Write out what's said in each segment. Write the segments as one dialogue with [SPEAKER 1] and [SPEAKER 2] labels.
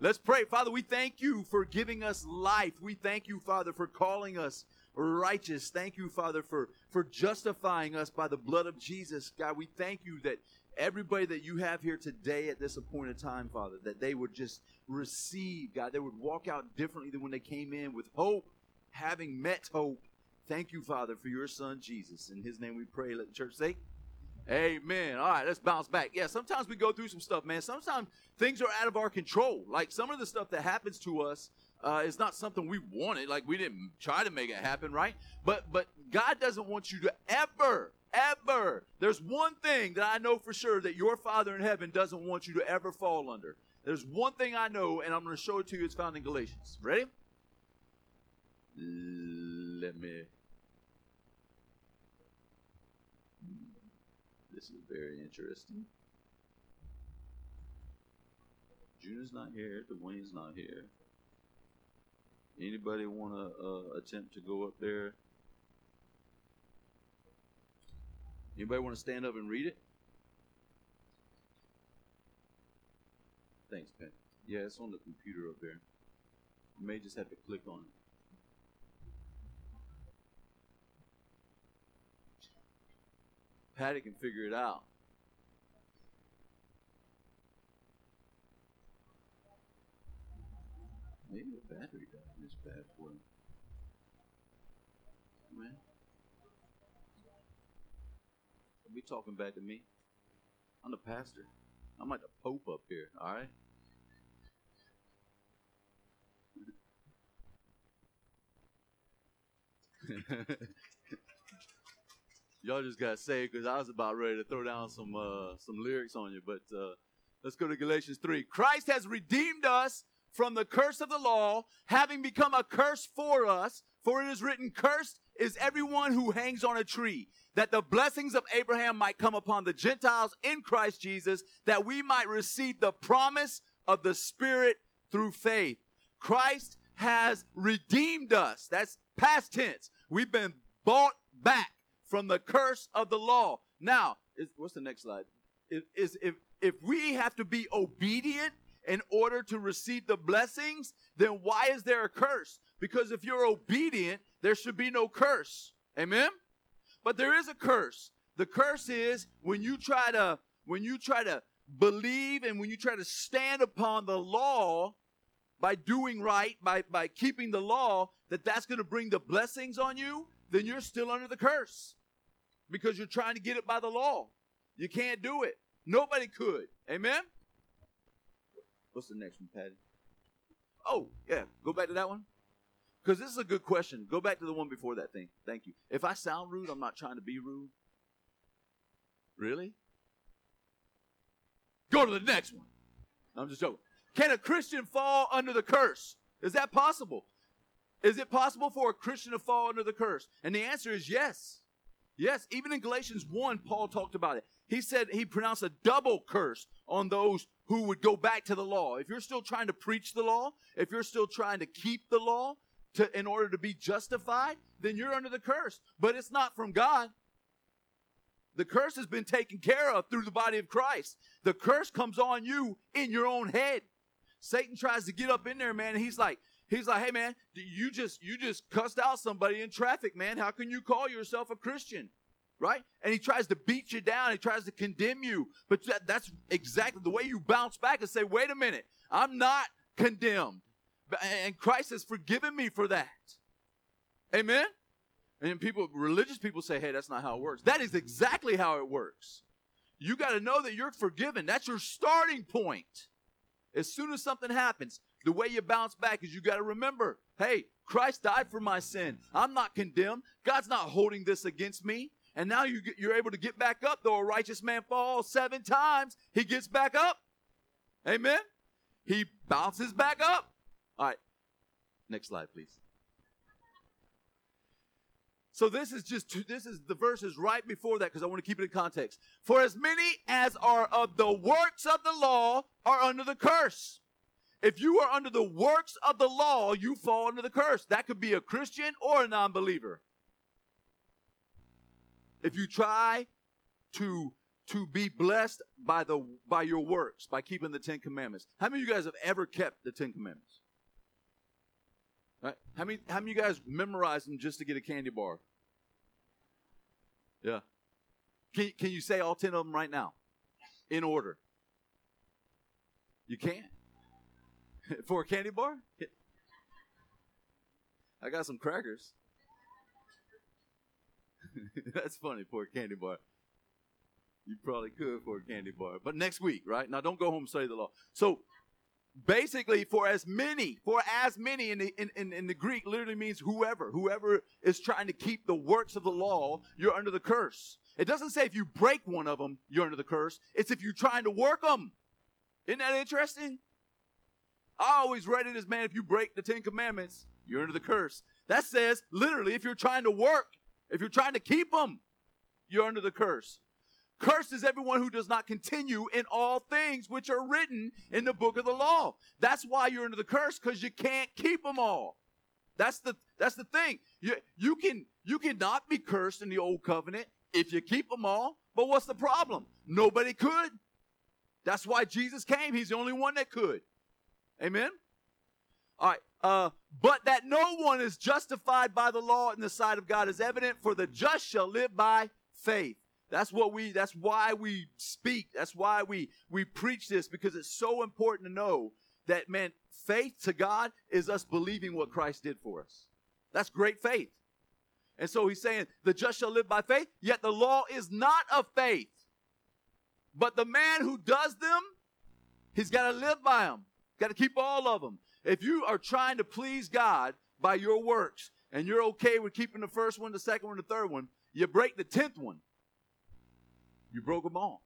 [SPEAKER 1] Let's pray. Father, we thank you for giving us life. We thank you, Father, for calling us righteous. Thank you, Father, for, for justifying us by the blood of Jesus. God, we thank you that everybody that you have here today at this appointed time, Father, that they would just receive, God, they would walk out differently than when they came in with hope, having met hope. Thank you, Father, for your son Jesus. In his name we pray. Let the church say, Amen. All right, let's bounce back. Yeah, sometimes we go through some stuff, man. Sometimes things are out of our control. Like some of the stuff that happens to us uh, is not something we wanted. Like we didn't try to make it happen, right? But but God doesn't want you to ever, ever. There's one thing that I know for sure that your Father in heaven doesn't want you to ever fall under. There's one thing I know, and I'm going to show it to you. It's found in Galatians. Ready? Let me This is very interesting. Juna's not here. Dwayne's not here. Anybody want to uh, attempt to go up there? Anybody want to stand up and read it? Thanks, Pat. Yeah, it's on the computer up there. You may just have to click on it. Patty can figure it out. Maybe the battery died in this bad boy. Man. Don't be talking back to me. I'm the pastor. I'm like the Pope up here, alright? Y'all just got saved because I was about ready to throw down some uh, some lyrics on you. But uh, let's go to Galatians 3. Christ has redeemed us from the curse of the law, having become a curse for us. For it is written, Cursed is everyone who hangs on a tree, that the blessings of Abraham might come upon the Gentiles in Christ Jesus, that we might receive the promise of the Spirit through faith. Christ has redeemed us. That's past tense. We've been bought back from the curse of the law. Now, is, what's the next slide? Is, is if if we have to be obedient in order to receive the blessings, then why is there a curse? Because if you're obedient, there should be no curse. Amen? But there is a curse. The curse is when you try to when you try to believe and when you try to stand upon the law by doing right, by by keeping the law, that that's going to bring the blessings on you, then you're still under the curse because you're trying to get it by the law. You can't do it. Nobody could. Amen? What's the next one, Patty? Oh, yeah. Go back to that one. Because this is a good question. Go back to the one before that thing. Thank you. If I sound rude, I'm not trying to be rude. Really? Go to the next one. I'm just joking. Can a Christian fall under the curse? Is that possible? Is it possible for a Christian to fall under the curse? And the answer is yes. Yes, even in Galatians 1, Paul talked about it. He said he pronounced a double curse on those who would go back to the law. If you're still trying to preach the law, if you're still trying to keep the law to, in order to be justified, then you're under the curse. But it's not from God. The curse has been taken care of through the body of Christ. The curse comes on you in your own head. Satan tries to get up in there, man, and he's like, He's like, hey man, you just you just cussed out somebody in traffic, man. How can you call yourself a Christian? Right? And he tries to beat you down. He tries to condemn you. But that, that's exactly the way you bounce back and say, wait a minute, I'm not condemned. And Christ has forgiven me for that. Amen? And people, religious people say, hey, that's not how it works. That is exactly how it works. You got to know that you're forgiven. That's your starting point. As soon as something happens, the way you bounce back is you got to remember, hey, Christ died for my sin. I'm not condemned. God's not holding this against me. And now you, you're able to get back up. Though a righteous man falls seven times, he gets back up. Amen. He bounces back up. All right. Next slide, please. So this is just this is the verses right before that because I want to keep it in context. For as many as are of the works of the law are under the curse. If you are under the works of the law, you fall under the curse. That could be a Christian or a non believer. If you try to, to be blessed by the by your works, by keeping the Ten Commandments. How many of you guys have ever kept the Ten Commandments? Right? How many how many of you guys memorize them just to get a candy bar? Yeah. Can, can you say all 10 of them right now? In order. You can't. For a candy bar? I got some crackers. That's funny for a candy bar. You probably could for a candy bar. But next week, right? Now don't go home and study the law. So basically for as many for as many in the, in, in, in, the greek literally means whoever whoever is trying to keep the works of the law you're under the curse it doesn't say if you break one of them you're under the curse it's if you're trying to work them isn't that interesting i always read it as man if you break the ten commandments you're under the curse that says literally if you're trying to work if you're trying to keep them you're under the curse Cursed is everyone who does not continue in all things which are written in the book of the law. That's why you're under the curse because you can't keep them all. That's the that's the thing. You you can you cannot be cursed in the old covenant if you keep them all. But what's the problem? Nobody could. That's why Jesus came. He's the only one that could. Amen. All right. Uh, but that no one is justified by the law in the sight of God is evident, for the just shall live by faith. That's what we, that's why we speak. That's why we, we preach this because it's so important to know that, man, faith to God is us believing what Christ did for us. That's great faith. And so he's saying, the just shall live by faith, yet the law is not of faith. But the man who does them, he's got to live by them, got to keep all of them. If you are trying to please God by your works and you're okay with keeping the first one, the second one, the third one, you break the tenth one. You broke them all.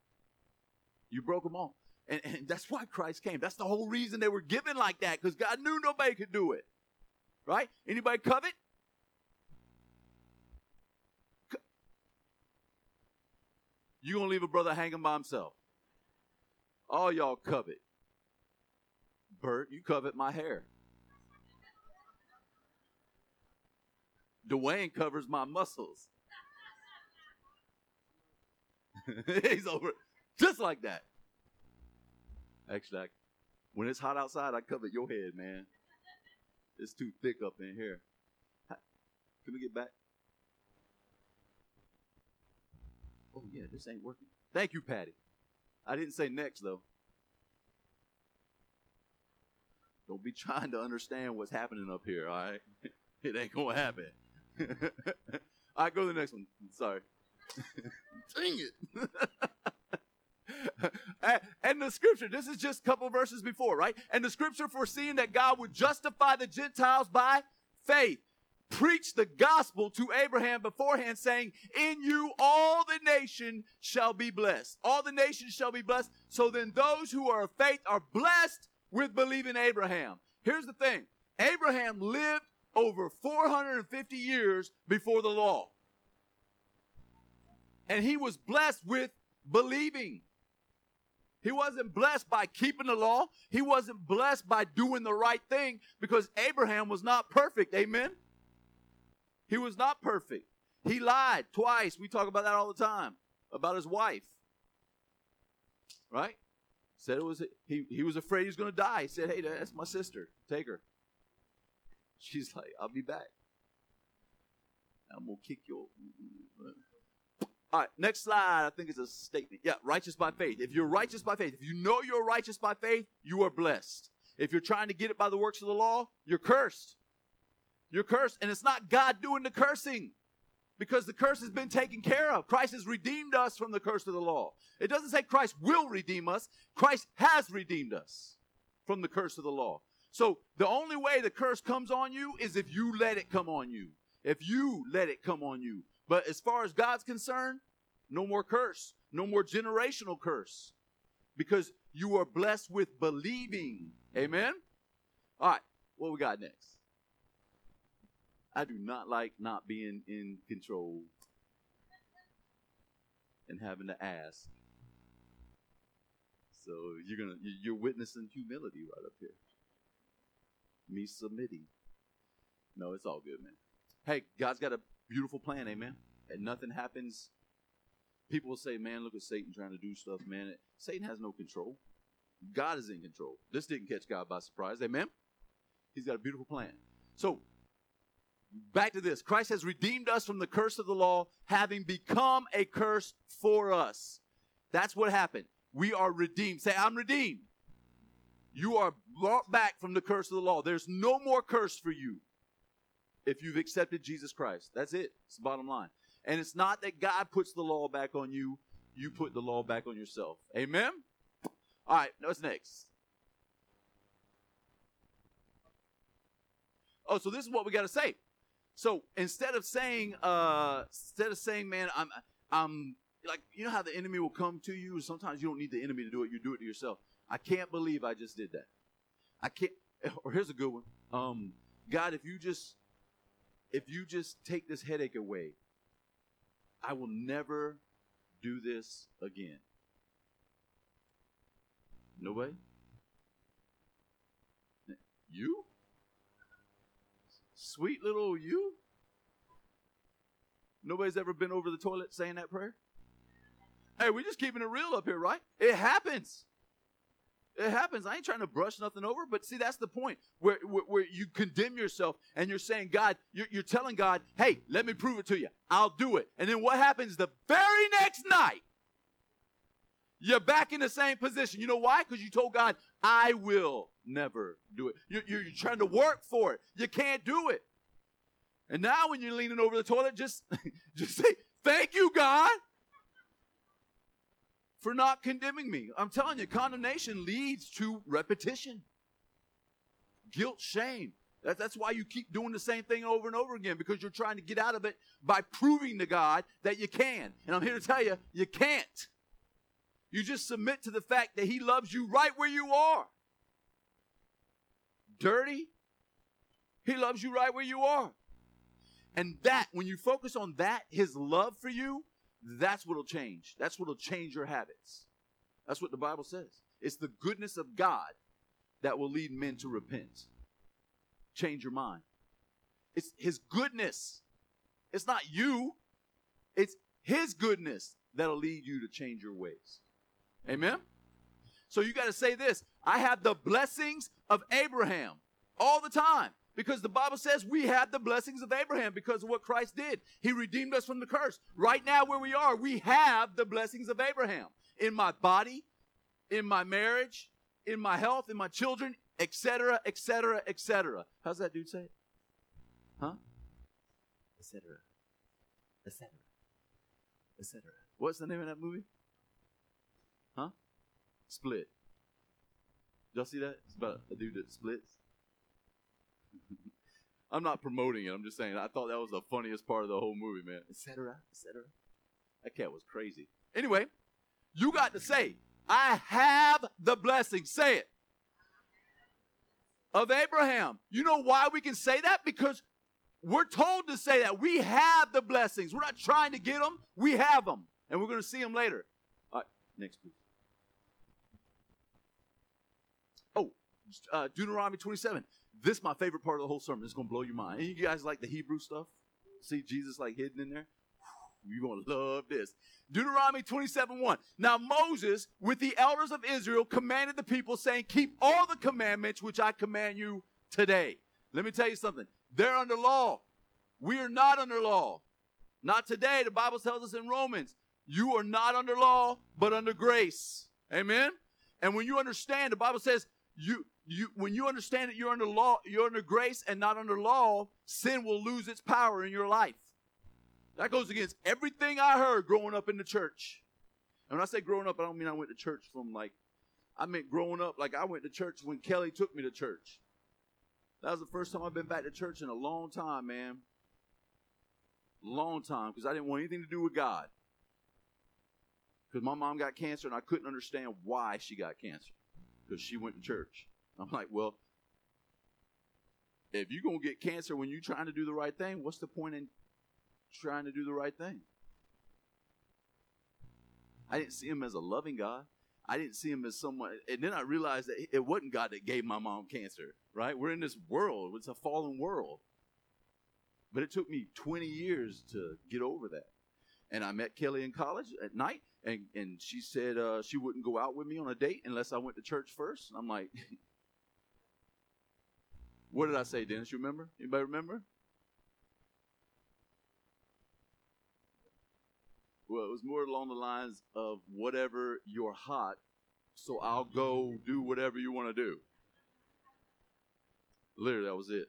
[SPEAKER 1] You broke them all. And, and that's why Christ came. That's the whole reason they were given like that, because God knew nobody could do it. Right? Anybody covet? You gonna leave a brother hanging by himself? All y'all covet. Bert, you covet my hair. Dwayne covers my muscles. He's over just like that. Actually, I, when it's hot outside, I cover your head, man. It's too thick up in here. Can we get back? Oh yeah, this ain't working. Thank you, Patty. I didn't say next though. Don't be trying to understand what's happening up here, all right? It ain't gonna happen. all right, go to the next one. Sorry. Dang it. and the scripture, this is just a couple verses before, right? And the scripture foreseeing that God would justify the Gentiles by faith. Preach the gospel to Abraham beforehand, saying, In you all the nation shall be blessed. All the nations shall be blessed. So then those who are of faith are blessed with believing Abraham. Here's the thing Abraham lived over 450 years before the law. And he was blessed with believing. He wasn't blessed by keeping the law. He wasn't blessed by doing the right thing because Abraham was not perfect. Amen. He was not perfect. He lied twice. We talk about that all the time about his wife. Right? Said it was he he was afraid he was going to die. He said, "Hey, that's my sister. Take her." She's like, "I'll be back. I'm to kick your all right, next slide, I think it's a statement. Yeah, righteous by faith. If you're righteous by faith, if you know you're righteous by faith, you are blessed. If you're trying to get it by the works of the law, you're cursed. You're cursed. And it's not God doing the cursing because the curse has been taken care of. Christ has redeemed us from the curse of the law. It doesn't say Christ will redeem us, Christ has redeemed us from the curse of the law. So the only way the curse comes on you is if you let it come on you. If you let it come on you. But as far as God's concerned, no more curse, no more generational curse, because you are blessed with believing. Amen? All right, what we got next? I do not like not being in control and having to ask. So you're gonna you're witnessing humility right up here. Me submitting. No, it's all good, man. Hey, God's got a beautiful plan, amen. And nothing happens People will say, man, look at Satan trying to do stuff, man. Satan has no control. God is in control. This didn't catch God by surprise. Amen? He's got a beautiful plan. So, back to this Christ has redeemed us from the curse of the law, having become a curse for us. That's what happened. We are redeemed. Say, I'm redeemed. You are brought back from the curse of the law. There's no more curse for you if you've accepted Jesus Christ. That's it. It's the bottom line. And it's not that God puts the law back on you, you put the law back on yourself. Amen? All right, what's next? Oh, so this is what we got to say. So instead of saying, uh, instead of saying, man, I'm, I'm like, you know how the enemy will come to you. Sometimes you don't need the enemy to do it; you do it to yourself. I can't believe I just did that. I can't. Or here's a good one. Um, God, if you just, if you just take this headache away, I will never do this again. Nobody? You? Sweet little you? Nobody's ever been over the toilet saying that prayer? Hey, we're just keeping it real up here, right? It happens. It happens. I ain't trying to brush nothing over, but see, that's the point where, where, where you condemn yourself and you're saying, God, you're, you're telling God, hey, let me prove it to you. I'll do it. And then what happens the very next night? You're back in the same position. You know why? Because you told God, I will never do it. You're, you're, you're trying to work for it. You can't do it. And now when you're leaning over the toilet, just, just say, thank you, God for not condemning me. I'm telling you, condemnation leads to repetition, guilt, shame. That, that's why you keep doing the same thing over and over again because you're trying to get out of it by proving to God that you can. And I'm here to tell you, you can't. You just submit to the fact that He loves you right where you are. Dirty, He loves you right where you are. And that, when you focus on that, His love for you, that's what'll change. That's what'll change your habits. That's what the Bible says. It's the goodness of God that will lead men to repent. Change your mind. It's His goodness. It's not you, it's His goodness that'll lead you to change your ways. Amen? So you got to say this I have the blessings of Abraham all the time. Because the Bible says we have the blessings of Abraham because of what Christ did. He redeemed us from the curse. Right now, where we are, we have the blessings of Abraham in my body, in my marriage, in my health, in my children, etc., etc., etc. How's that dude say it? Huh? Etc. Etc. Etc. What's the name of that movie? Huh? Split. Y'all see that? It's about a dude that splits. I'm not promoting it. I'm just saying I thought that was the funniest part of the whole movie, man. Etc. Etc. That cat was crazy. Anyway, you got to say, I have the blessing. Say it. Of Abraham. You know why we can say that? Because we're told to say that. We have the blessings. We're not trying to get them. We have them. And we're going to see them later. All right, next, please. Oh, uh, Deuteronomy 27. This is my favorite part of the whole sermon. It's going to blow your mind. And you guys like the Hebrew stuff? See Jesus like hidden in there? You're going to love this. Deuteronomy 27 1. Now Moses, with the elders of Israel, commanded the people, saying, Keep all the commandments which I command you today. Let me tell you something. They're under law. We are not under law. Not today. The Bible tells us in Romans, you are not under law, but under grace. Amen? And when you understand, the Bible says, you you when you understand that you're under law, you're under grace and not under law, sin will lose its power in your life. That goes against everything I heard growing up in the church. And when I say growing up, I don't mean I went to church from like I meant growing up like I went to church when Kelly took me to church. That was the first time I've been back to church in a long time, man. Long time, because I didn't want anything to do with God. Because my mom got cancer and I couldn't understand why she got cancer. Because she went to church. I'm like, well, if you're going to get cancer when you're trying to do the right thing, what's the point in trying to do the right thing? I didn't see him as a loving God. I didn't see him as someone. And then I realized that it wasn't God that gave my mom cancer, right? We're in this world, it's a fallen world. But it took me 20 years to get over that. And I met Kelly in college at night, and, and she said uh, she wouldn't go out with me on a date unless I went to church first. I'm like, what did I say, Dennis? You remember? Anybody remember? Well, it was more along the lines of whatever you're hot, so I'll go do whatever you want to do. Literally, that was it.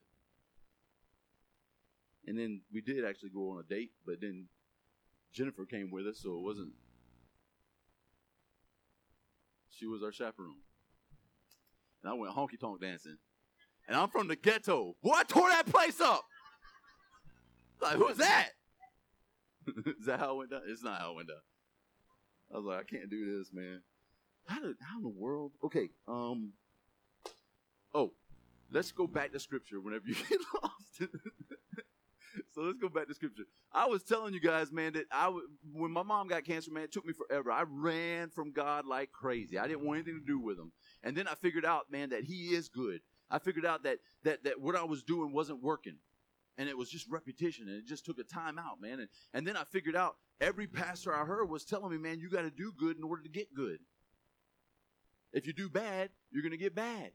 [SPEAKER 1] And then we did actually go on a date, but then Jennifer came with us, so it wasn't. She was our chaperone. And I went honky tonk dancing. And I'm from the ghetto. Boy, I tore that place up. Like, who's that? Is that how it went down? It's not how it went down. I was like, I can't do this, man. How, did, how in the world? Okay. Um. Oh, let's go back to scripture whenever you get lost. so let's go back to scripture. I was telling you guys, man, that I when my mom got cancer, man, it took me forever. I ran from God like crazy. I didn't want anything to do with him. And then I figured out, man, that He is good. I figured out that that that what I was doing wasn't working. And it was just repetition, and it just took a time out, man. And, and then I figured out every pastor I heard was telling me, man, you got to do good in order to get good. If you do bad, you're going to get bad.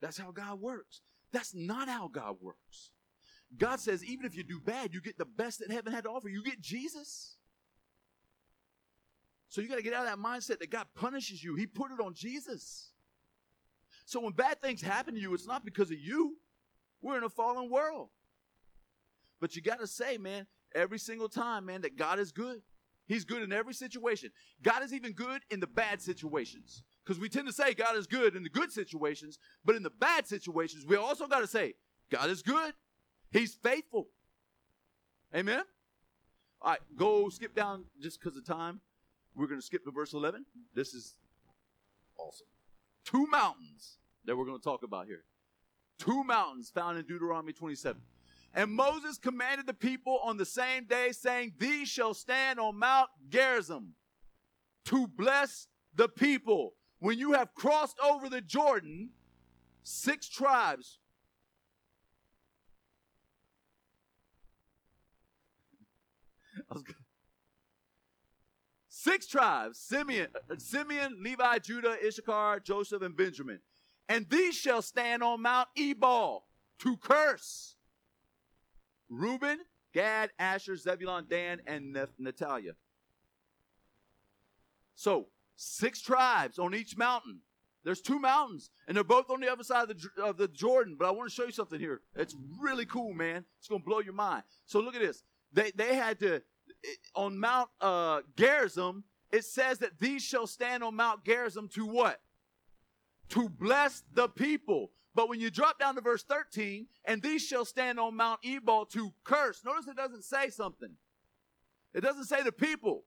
[SPEAKER 1] That's how God works. That's not how God works. God says, even if you do bad, you get the best that heaven had to offer. You get Jesus. So you got to get out of that mindset that God punishes you. He put it on Jesus. So when bad things happen to you, it's not because of you. We're in a fallen world. But you got to say, man, every single time, man, that God is good. He's good in every situation. God is even good in the bad situations. Because we tend to say God is good in the good situations, but in the bad situations, we also got to say God is good. He's faithful. Amen? All right, go skip down just because of time. We're going to skip to verse 11. This is awesome. Two mountains that we're going to talk about here. Two mountains found in Deuteronomy 27. And Moses commanded the people on the same day, saying, These shall stand on Mount Gerizim to bless the people. When you have crossed over the Jordan, six tribes. Six tribes Simeon, Simeon, Levi, Judah, Issachar, Joseph, and Benjamin. And these shall stand on Mount Ebal to curse Reuben, Gad, Asher, Zebulon, Dan, and Naphtali. So, six tribes on each mountain. There's two mountains, and they're both on the other side of the, of the Jordan. But I want to show you something here. It's really cool, man. It's going to blow your mind. So, look at this. They, they had to, on Mount uh, Gerizim, it says that these shall stand on Mount Gerizim to what? To bless the people. But when you drop down to verse 13, and these shall stand on Mount Ebal to curse. Notice it doesn't say something. It doesn't say the people.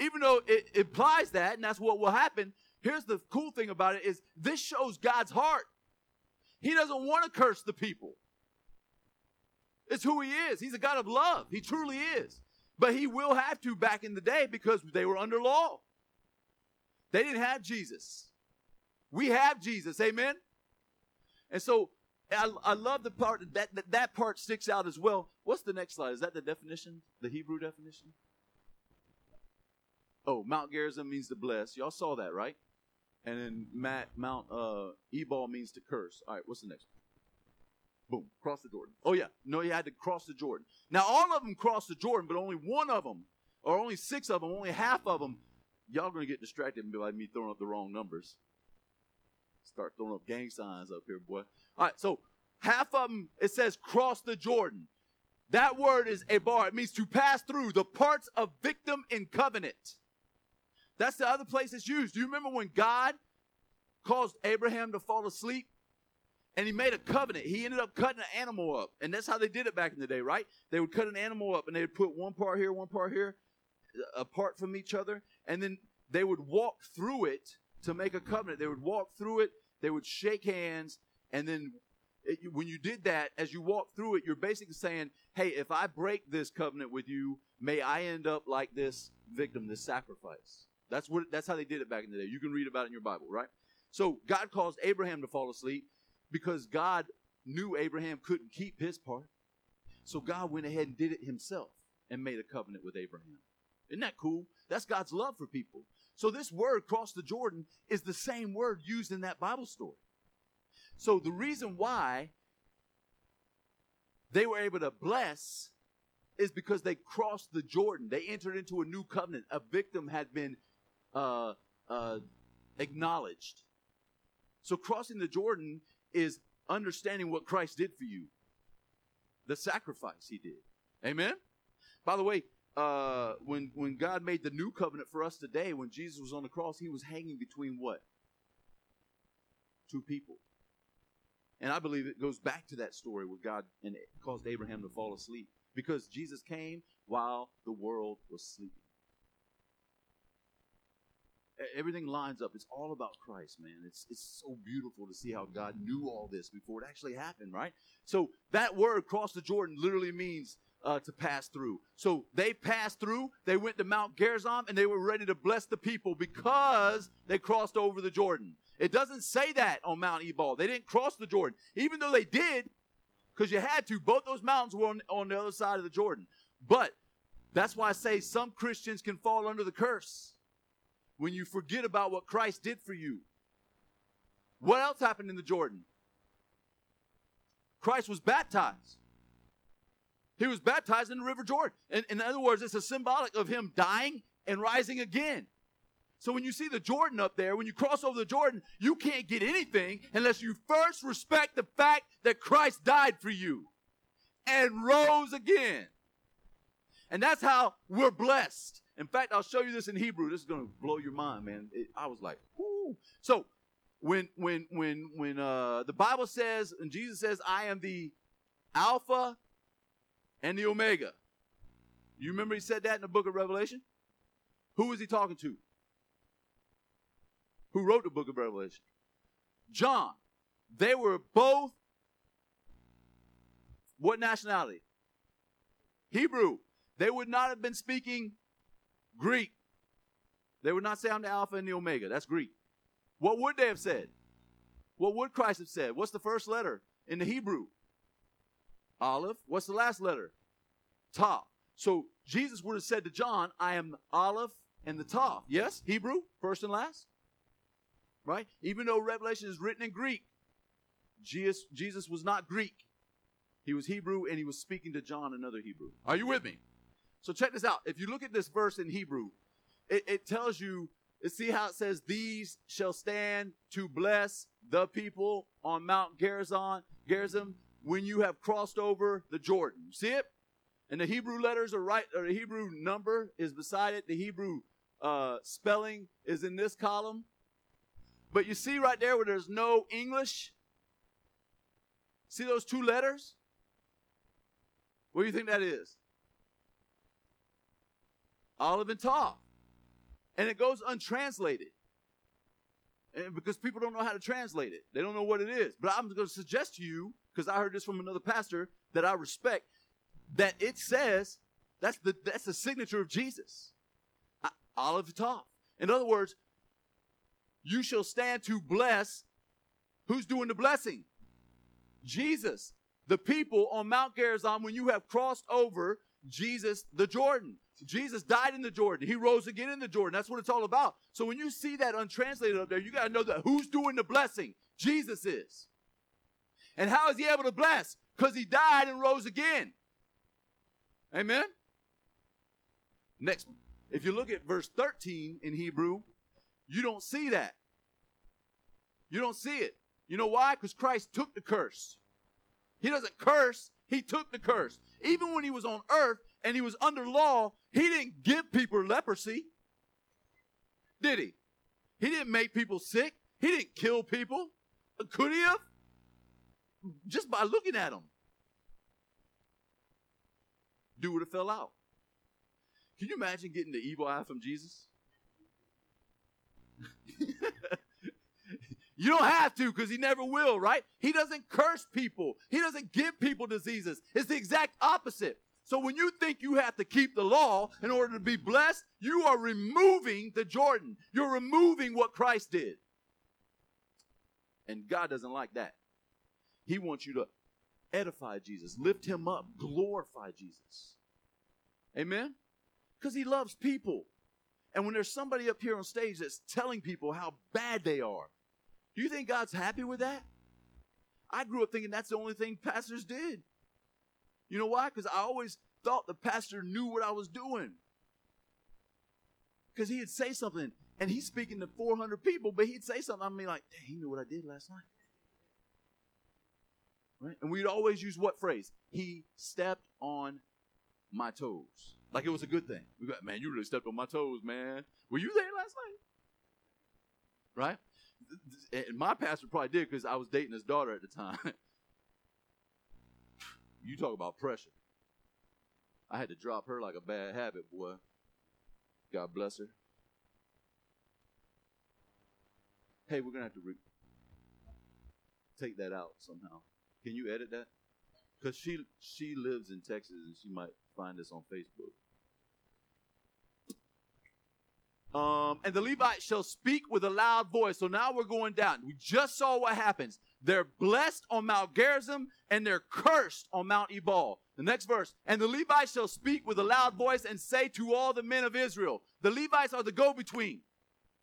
[SPEAKER 1] Even though it implies that, and that's what will happen. Here's the cool thing about it is this shows God's heart. He doesn't want to curse the people. It's who he is. He's a God of love. He truly is. But he will have to back in the day because they were under law. They didn't have Jesus. We have Jesus. Amen. And so I, I love the part that, that that part sticks out as well. What's the next slide? Is that the definition? The Hebrew definition? Oh, Mount Gerizim means to bless. Y'all saw that, right? And then Matt, Mount uh, Ebal means to curse. All right, what's the next? Boom, cross the Jordan. Oh, yeah. No, you had to cross the Jordan. Now, all of them crossed the Jordan, but only one of them, or only six of them, only half of them, y'all going to get distracted by me throwing up the wrong numbers. Start throwing up gang signs up here, boy. All right, so half of them, it says cross the Jordan. That word is abar. It means to pass through the parts of victim in covenant. That's the other place it's used. Do you remember when God caused Abraham to fall asleep? And he made a covenant. He ended up cutting an animal up. And that's how they did it back in the day, right? They would cut an animal up and they would put one part here, one part here, uh, apart from each other. And then they would walk through it to make a covenant. They would walk through it, they would shake hands, and then it, when you did that, as you walk through it, you're basically saying, hey, if I break this covenant with you, may I end up like this victim, this sacrifice. That's what that's how they did it back in the day. You can read about it in your Bible, right? So God caused Abraham to fall asleep because God knew Abraham couldn't keep his part. So God went ahead and did it himself. and made a covenant with Abraham. Isn't that cool? That's God's love for people. So this word cross the Jordan is the same word used in that Bible story. So the reason why they were able to bless is because they crossed the Jordan. They entered into a new covenant. A victim had been uh, uh, acknowledged. So crossing the Jordan is understanding what Christ did for you, the sacrifice he did. Amen? By the way, uh, when when God made the new covenant for us today, when Jesus was on the cross, he was hanging between what? Two people. And I believe it goes back to that story where God and caused Abraham to fall asleep because Jesus came while the world was sleeping. Everything lines up. It's all about Christ, man. It's it's so beautiful to see how God knew all this before it actually happened, right? So that word cross the Jordan literally means uh, to pass through. So they passed through. They went to Mount Gerizim and they were ready to bless the people because they crossed over the Jordan. It doesn't say that on Mount Ebal. They didn't cross the Jordan, even though they did, because you had to. Both those mountains were on, on the other side of the Jordan. But that's why I say some Christians can fall under the curse when you forget about what Christ did for you. What else happened in the Jordan? Christ was baptized. He was baptized in the River Jordan. In, in other words, it's a symbolic of him dying and rising again. So when you see the Jordan up there, when you cross over the Jordan, you can't get anything unless you first respect the fact that Christ died for you and rose again. And that's how we're blessed. In fact, I'll show you this in Hebrew. This is going to blow your mind, man. It, I was like, whoo. So when when when when uh, the Bible says and Jesus says, "I am the Alpha and the Omega," you remember he said that in the Book of Revelation. Who was he talking to? Who wrote the Book of Revelation? John. They were both what nationality? Hebrew. They would not have been speaking Greek. They would not say, I'm the Alpha and the Omega. That's Greek. What would they have said? What would Christ have said? What's the first letter in the Hebrew? Aleph. What's the last letter? Tav. So Jesus would have said to John, I am Aleph and the Tav. Yes? Hebrew, first and last. Right? Even though Revelation is written in Greek, Jesus, Jesus was not Greek. He was Hebrew and he was speaking to John, another Hebrew. Are you with me? So check this out. If you look at this verse in Hebrew, it, it tells you, see how it says, These shall stand to bless the people on Mount Gerizim, Gerizim when you have crossed over the Jordan. See it? And the Hebrew letters are right, or the Hebrew number is beside it. The Hebrew uh, spelling is in this column. But you see right there where there's no English? See those two letters? What do you think that is? Aleph and Tav. And it goes untranslated. And because people don't know how to translate it. They don't know what it is. But I'm going to suggest to you, because I heard this from another pastor that I respect, that it says that's the that's the signature of Jesus. And Tav. In other words, you shall stand to bless. Who's doing the blessing? Jesus. The people on Mount Gerizim, when you have crossed over Jesus, the Jordan. Jesus died in the Jordan. He rose again in the Jordan. That's what it's all about. So when you see that untranslated up there, you got to know that who's doing the blessing? Jesus is. And how is he able to bless? Because he died and rose again. Amen? Next, if you look at verse 13 in Hebrew, you don't see that. You don't see it. You know why? Because Christ took the curse. He doesn't curse, he took the curse. Even when he was on earth, and he was under law, he didn't give people leprosy. Did he? He didn't make people sick. He didn't kill people. Could he have? Just by looking at them. Dude would have fell out. Can you imagine getting the evil eye from Jesus? you don't have to because he never will, right? He doesn't curse people. He doesn't give people diseases. It's the exact opposite. So when you think you have to keep the law in order to be blessed, you are removing the Jordan. You're removing what Christ did. And God doesn't like that. He wants you to edify Jesus, lift him up, glorify Jesus. Amen? Because he loves people. And when there's somebody up here on stage that's telling people how bad they are, do you think God's happy with that? I grew up thinking that's the only thing pastors did. You know why? Because I always thought the pastor knew what I was doing. Because he'd say something, and he's speaking to 400 people, but he'd say something. I mean, like, dang, he knew what I did last night. Right? And we'd always use what phrase? He stepped on my toes. Like it was a good thing. We got, man, you really stepped on my toes, man. Were you there last night? Right? And my pastor probably did because I was dating his daughter at the time. you talk about pressure. I had to drop her like a bad habit, boy. God bless her. Hey, we're gonna have to re- take that out somehow. Can you edit that? Because she she lives in Texas and she might find us on Facebook. Um, and the Levites shall speak with a loud voice. So now we're going down. We just saw what happens. They're blessed on Mount Gerizim and they're cursed on Mount Ebal. The next verse. And the Levites shall speak with a loud voice and say to all the men of Israel. The Levites are the go-between.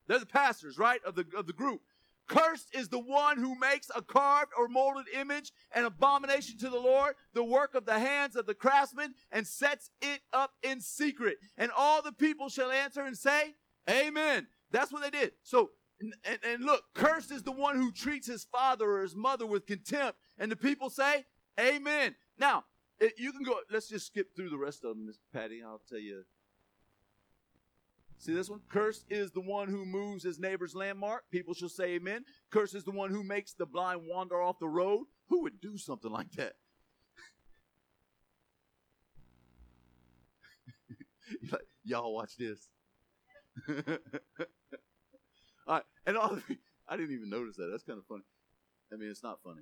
[SPEAKER 1] They're the pastors, right, of the, of the group. Cursed is the one who makes a carved or molded image, an abomination to the Lord, the work of the hands of the craftsman, and sets it up in secret. And all the people shall answer and say, Amen. That's what they did. So, and, and, look, cursed is the one who treats his father or his mother with contempt. And the people say, Amen. Now, it, you can go, let's just skip through the rest of them, Miss Patty. I'll tell you. See this one? Cursed is the one who moves his neighbor's landmark. People shall say amen. Cursed is the one who makes the blind wander off the road. Who would do something like that? Y'all watch this. right, and all the, I didn't even notice that. That's kind of funny. I mean, it's not funny.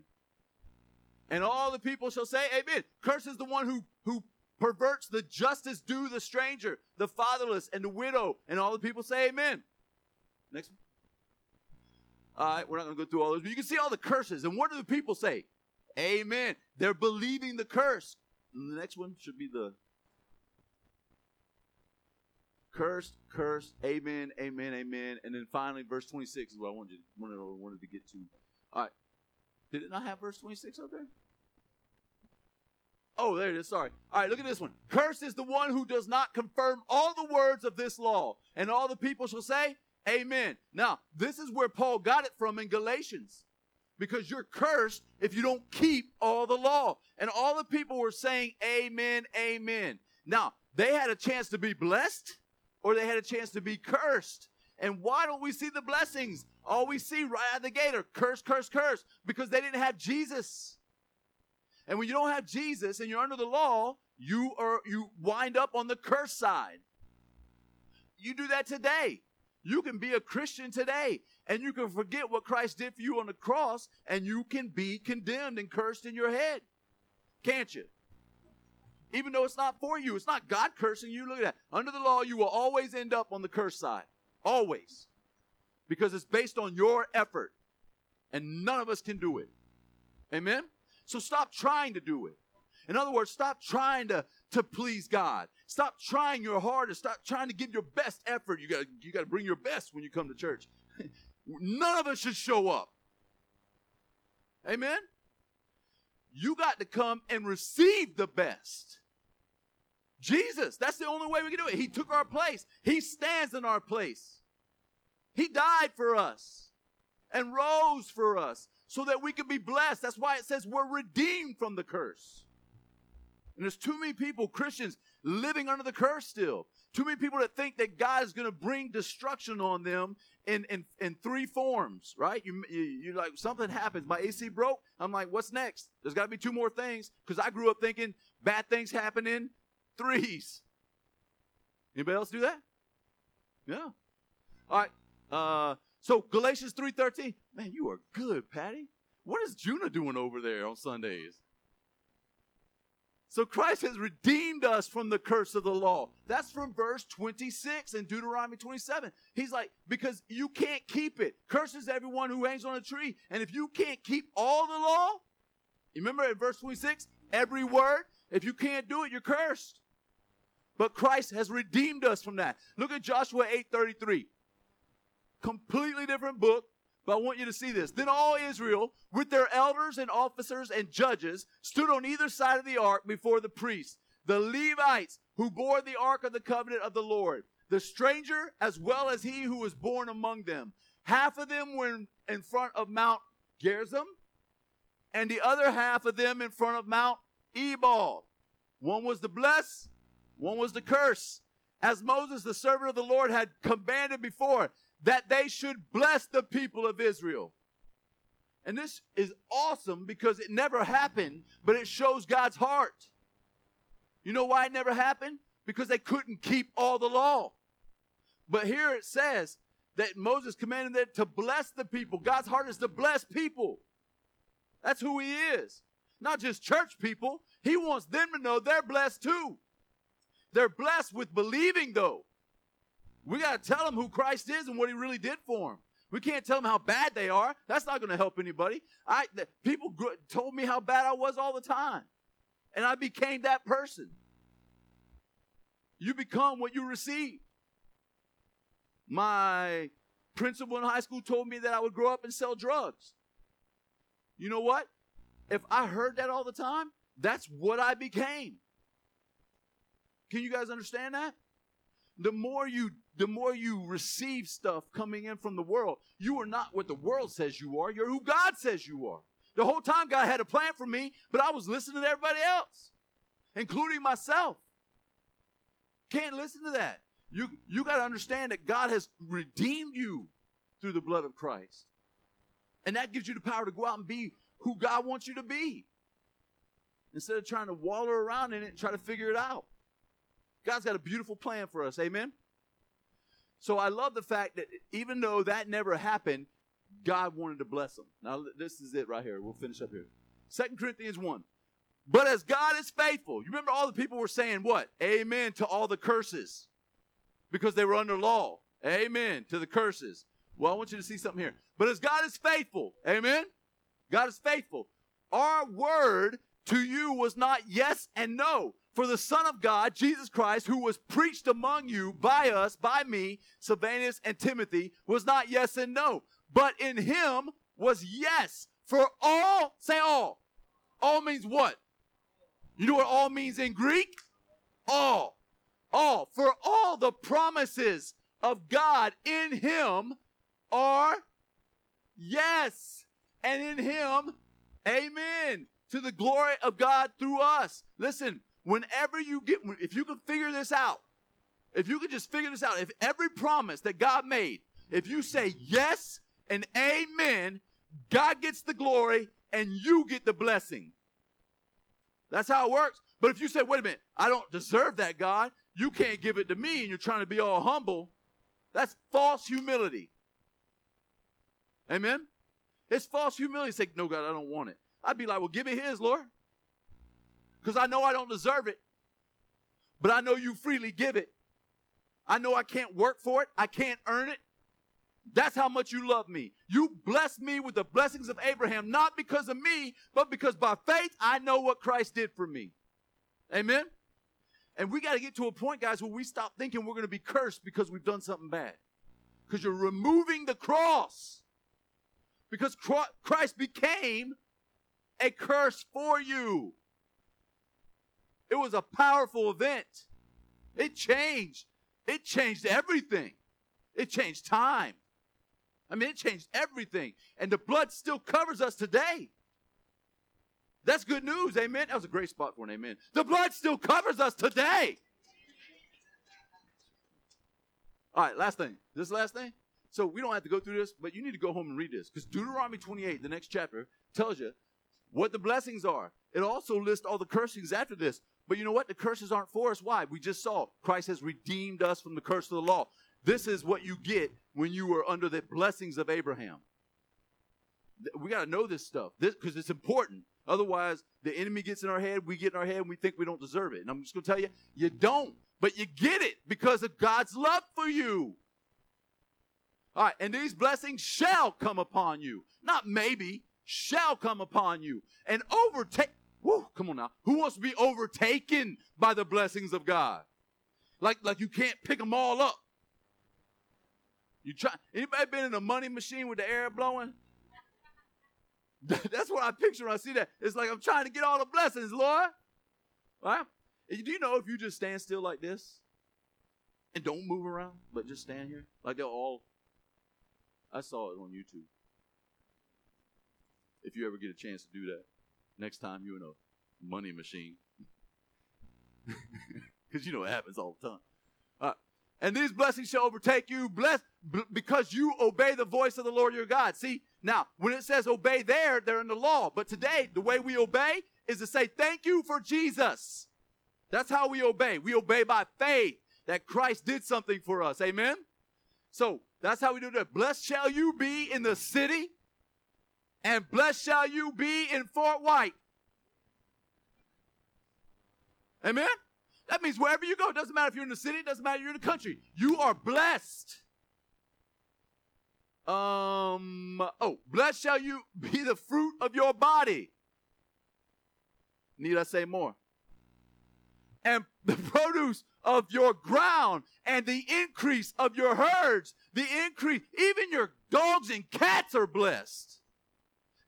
[SPEAKER 1] And all the people shall say, Amen. Curses the one who who perverts the justice due the stranger, the fatherless, and the widow. And all the people say, Amen. Next one. All right, we're not going to go through all those, but you can see all the curses. And what do the people say? Amen. They're believing the curse. And the next one should be the Cursed, cursed, amen, amen, amen. And then finally, verse 26 is what I wanted, wanted, wanted to get to. All right. Did it not have verse 26 up there? Oh, there it is. Sorry. All right, look at this one. Cursed is the one who does not confirm all the words of this law. And all the people shall say, Amen. Now, this is where Paul got it from in Galatians. Because you're cursed if you don't keep all the law. And all the people were saying, Amen, Amen. Now, they had a chance to be blessed or they had a chance to be cursed. And why don't we see the blessings? All we see right out of the gate are curse, curse, curse, because they didn't have Jesus. And when you don't have Jesus and you're under the law, you are you wind up on the curse side. You do that today. You can be a Christian today and you can forget what Christ did for you on the cross and you can be condemned and cursed in your head. Can't you? Even though it's not for you, it's not God cursing you. Look at that. Under the law, you will always end up on the curse side. Always. Because it's based on your effort. And none of us can do it. Amen? So stop trying to do it. In other words, stop trying to, to please God. Stop trying your hardest. Stop trying to give your best effort. You got you got to bring your best when you come to church. None of us should show up. Amen? You got to come and receive the best. Jesus, that's the only way we can do it. He took our place. He stands in our place. He died for us and rose for us so that we could be blessed. That's why it says we're redeemed from the curse. And there's too many people, Christians, living under the curse still. Too many people that think that God is going to bring destruction on them in, in, in three forms, right? You, you, you like, something happens. My AC broke. I'm like, what's next? There's got to be two more things because I grew up thinking bad things happen in threes. Anybody else do that? Yeah. All right. Uh, so Galatians 3.13. Man, you are good, Patty. What is Juna doing over there on Sundays? So Christ has redeemed us from the curse of the law. That's from verse 26 in Deuteronomy 27. He's like, because you can't keep it. Curses everyone who hangs on a tree. And if you can't keep all the law, you remember in verse 26, every word, if you can't do it, you're cursed. But Christ has redeemed us from that. Look at Joshua 8:33. Completely different book, but I want you to see this. Then all Israel, with their elders and officers and judges, stood on either side of the ark before the priests, the Levites who bore the ark of the covenant of the Lord, the stranger as well as he who was born among them. Half of them were in, in front of Mount Gerizim, and the other half of them in front of Mount Ebal. One was the bless, one was the curse. As Moses, the servant of the Lord, had commanded before, that they should bless the people of Israel. And this is awesome because it never happened, but it shows God's heart. You know why it never happened? Because they couldn't keep all the law. But here it says that Moses commanded them to bless the people. God's heart is to bless people. That's who he is. Not just church people. He wants them to know they're blessed too. They're blessed with believing, though. We got to tell them who Christ is and what he really did for them. We can't tell them how bad they are. That's not going to help anybody. I the, people gr- told me how bad I was all the time, and I became that person. You become what you receive. My principal in high school told me that I would grow up and sell drugs. You know what? If I heard that all the time, that's what I became. Can you guys understand that? The more you the more you receive stuff coming in from the world, you are not what the world says you are. You're who God says you are. The whole time God had a plan for me, but I was listening to everybody else, including myself. Can't listen to that. You you got to understand that God has redeemed you through the blood of Christ. And that gives you the power to go out and be who God wants you to be. Instead of trying to waller around in it and try to figure it out. God's got a beautiful plan for us. Amen. So I love the fact that even though that never happened, God wanted to bless them. Now this is it right here. We'll finish up here. Second Corinthians 1. But as God is faithful, you remember all the people were saying what? Amen to all the curses because they were under law. Amen to the curses. Well, I want you to see something here. But as God is faithful, amen? God is faithful. Our word to you was not yes and no. For the Son of God, Jesus Christ, who was preached among you by us, by me, Silvanus and Timothy, was not yes and no. But in him was yes. For all, say all. All means what? You know what all means in Greek? All. All. For all the promises of God in him are yes. And in him, amen. To the glory of God through us. Listen, whenever you get, if you can figure this out, if you can just figure this out, if every promise that God made, if you say yes and amen, God gets the glory and you get the blessing. That's how it works. But if you say, wait a minute, I don't deserve that, God, you can't give it to me, and you're trying to be all humble, that's false humility. Amen? It's false humility. Say, no, God, I don't want it. I'd be like, well, give me his, Lord. Because I know I don't deserve it. But I know you freely give it. I know I can't work for it. I can't earn it. That's how much you love me. You bless me with the blessings of Abraham, not because of me, but because by faith I know what Christ did for me. Amen? And we got to get to a point, guys, where we stop thinking we're going to be cursed because we've done something bad. Because you're removing the cross. Because Christ became a curse for you. It was a powerful event. It changed. It changed everything. It changed time. I mean, it changed everything. And the blood still covers us today. That's good news. Amen. That was a great spot for an amen. The blood still covers us today. All right, last thing. This last thing. So we don't have to go through this, but you need to go home and read this because Deuteronomy 28, the next chapter, tells you what the blessings are. It also lists all the cursings after this. But you know what? The curses aren't for us. Why? We just saw Christ has redeemed us from the curse of the law. This is what you get when you are under the blessings of Abraham. We got to know this stuff because it's important. Otherwise, the enemy gets in our head, we get in our head, and we think we don't deserve it. And I'm just going to tell you, you don't, but you get it because of God's love for you. All right, and these blessings shall come upon you. Not maybe, shall come upon you and overtake. Woo, come on now. Who wants to be overtaken by the blessings of God? Like, like you can't pick them all up. You try. Anybody been in a money machine with the air blowing? That's what I picture when I see that. It's like I'm trying to get all the blessings, Lord. Right? Do you know if you just stand still like this and don't move around, but just stand here, like they'll all. I saw it on YouTube. If you ever get a chance to do that, next time you're in a money machine, because you know it happens all the time. Uh, and these blessings shall overtake you, blessed b- because you obey the voice of the Lord your God. See, now when it says obey there, they're in the law. But today, the way we obey is to say thank you for Jesus. That's how we obey. We obey by faith that Christ did something for us. Amen? So that's how we do that. Blessed shall you be in the city, and blessed shall you be in Fort White. Amen? That means wherever you go, it doesn't matter if you're in the city, it doesn't matter if you're in the country. You are blessed. Um, oh, blessed shall you be the fruit of your body. Need I say more? and the produce of your ground and the increase of your herds, the increase, even your dogs and cats are blessed.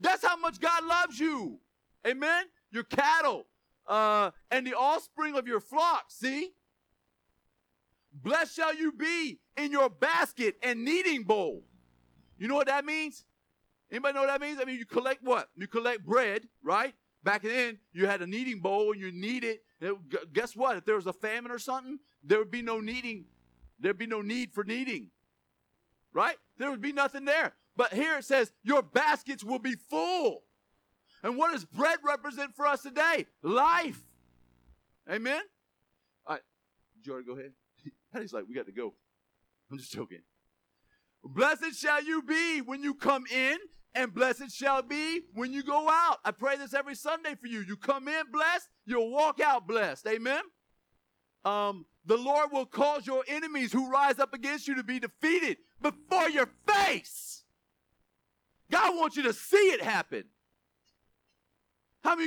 [SPEAKER 1] That's how much God loves you. Amen? Your cattle uh, and the offspring of your flock. See? Blessed shall you be in your basket and kneading bowl. You know what that means? Anybody know what that means? I mean, you collect what? You collect bread, right? Back then, you had a kneading bowl and you knead it guess what? If there was a famine or something, there would be no kneading. There'd be no need for kneading, Right? There would be nothing there. But here it says, your baskets will be full. And what does bread represent for us today? Life. Amen? All right. Jordan, go ahead. He's like, we got to go. I'm just joking. Blessed shall you be when you come in, and blessed shall be when you go out. I pray this every Sunday for you. You come in blessed, you'll walk out blessed. Amen. Um, the Lord will cause your enemies who rise up against you to be defeated before your face. God wants you to see it happen.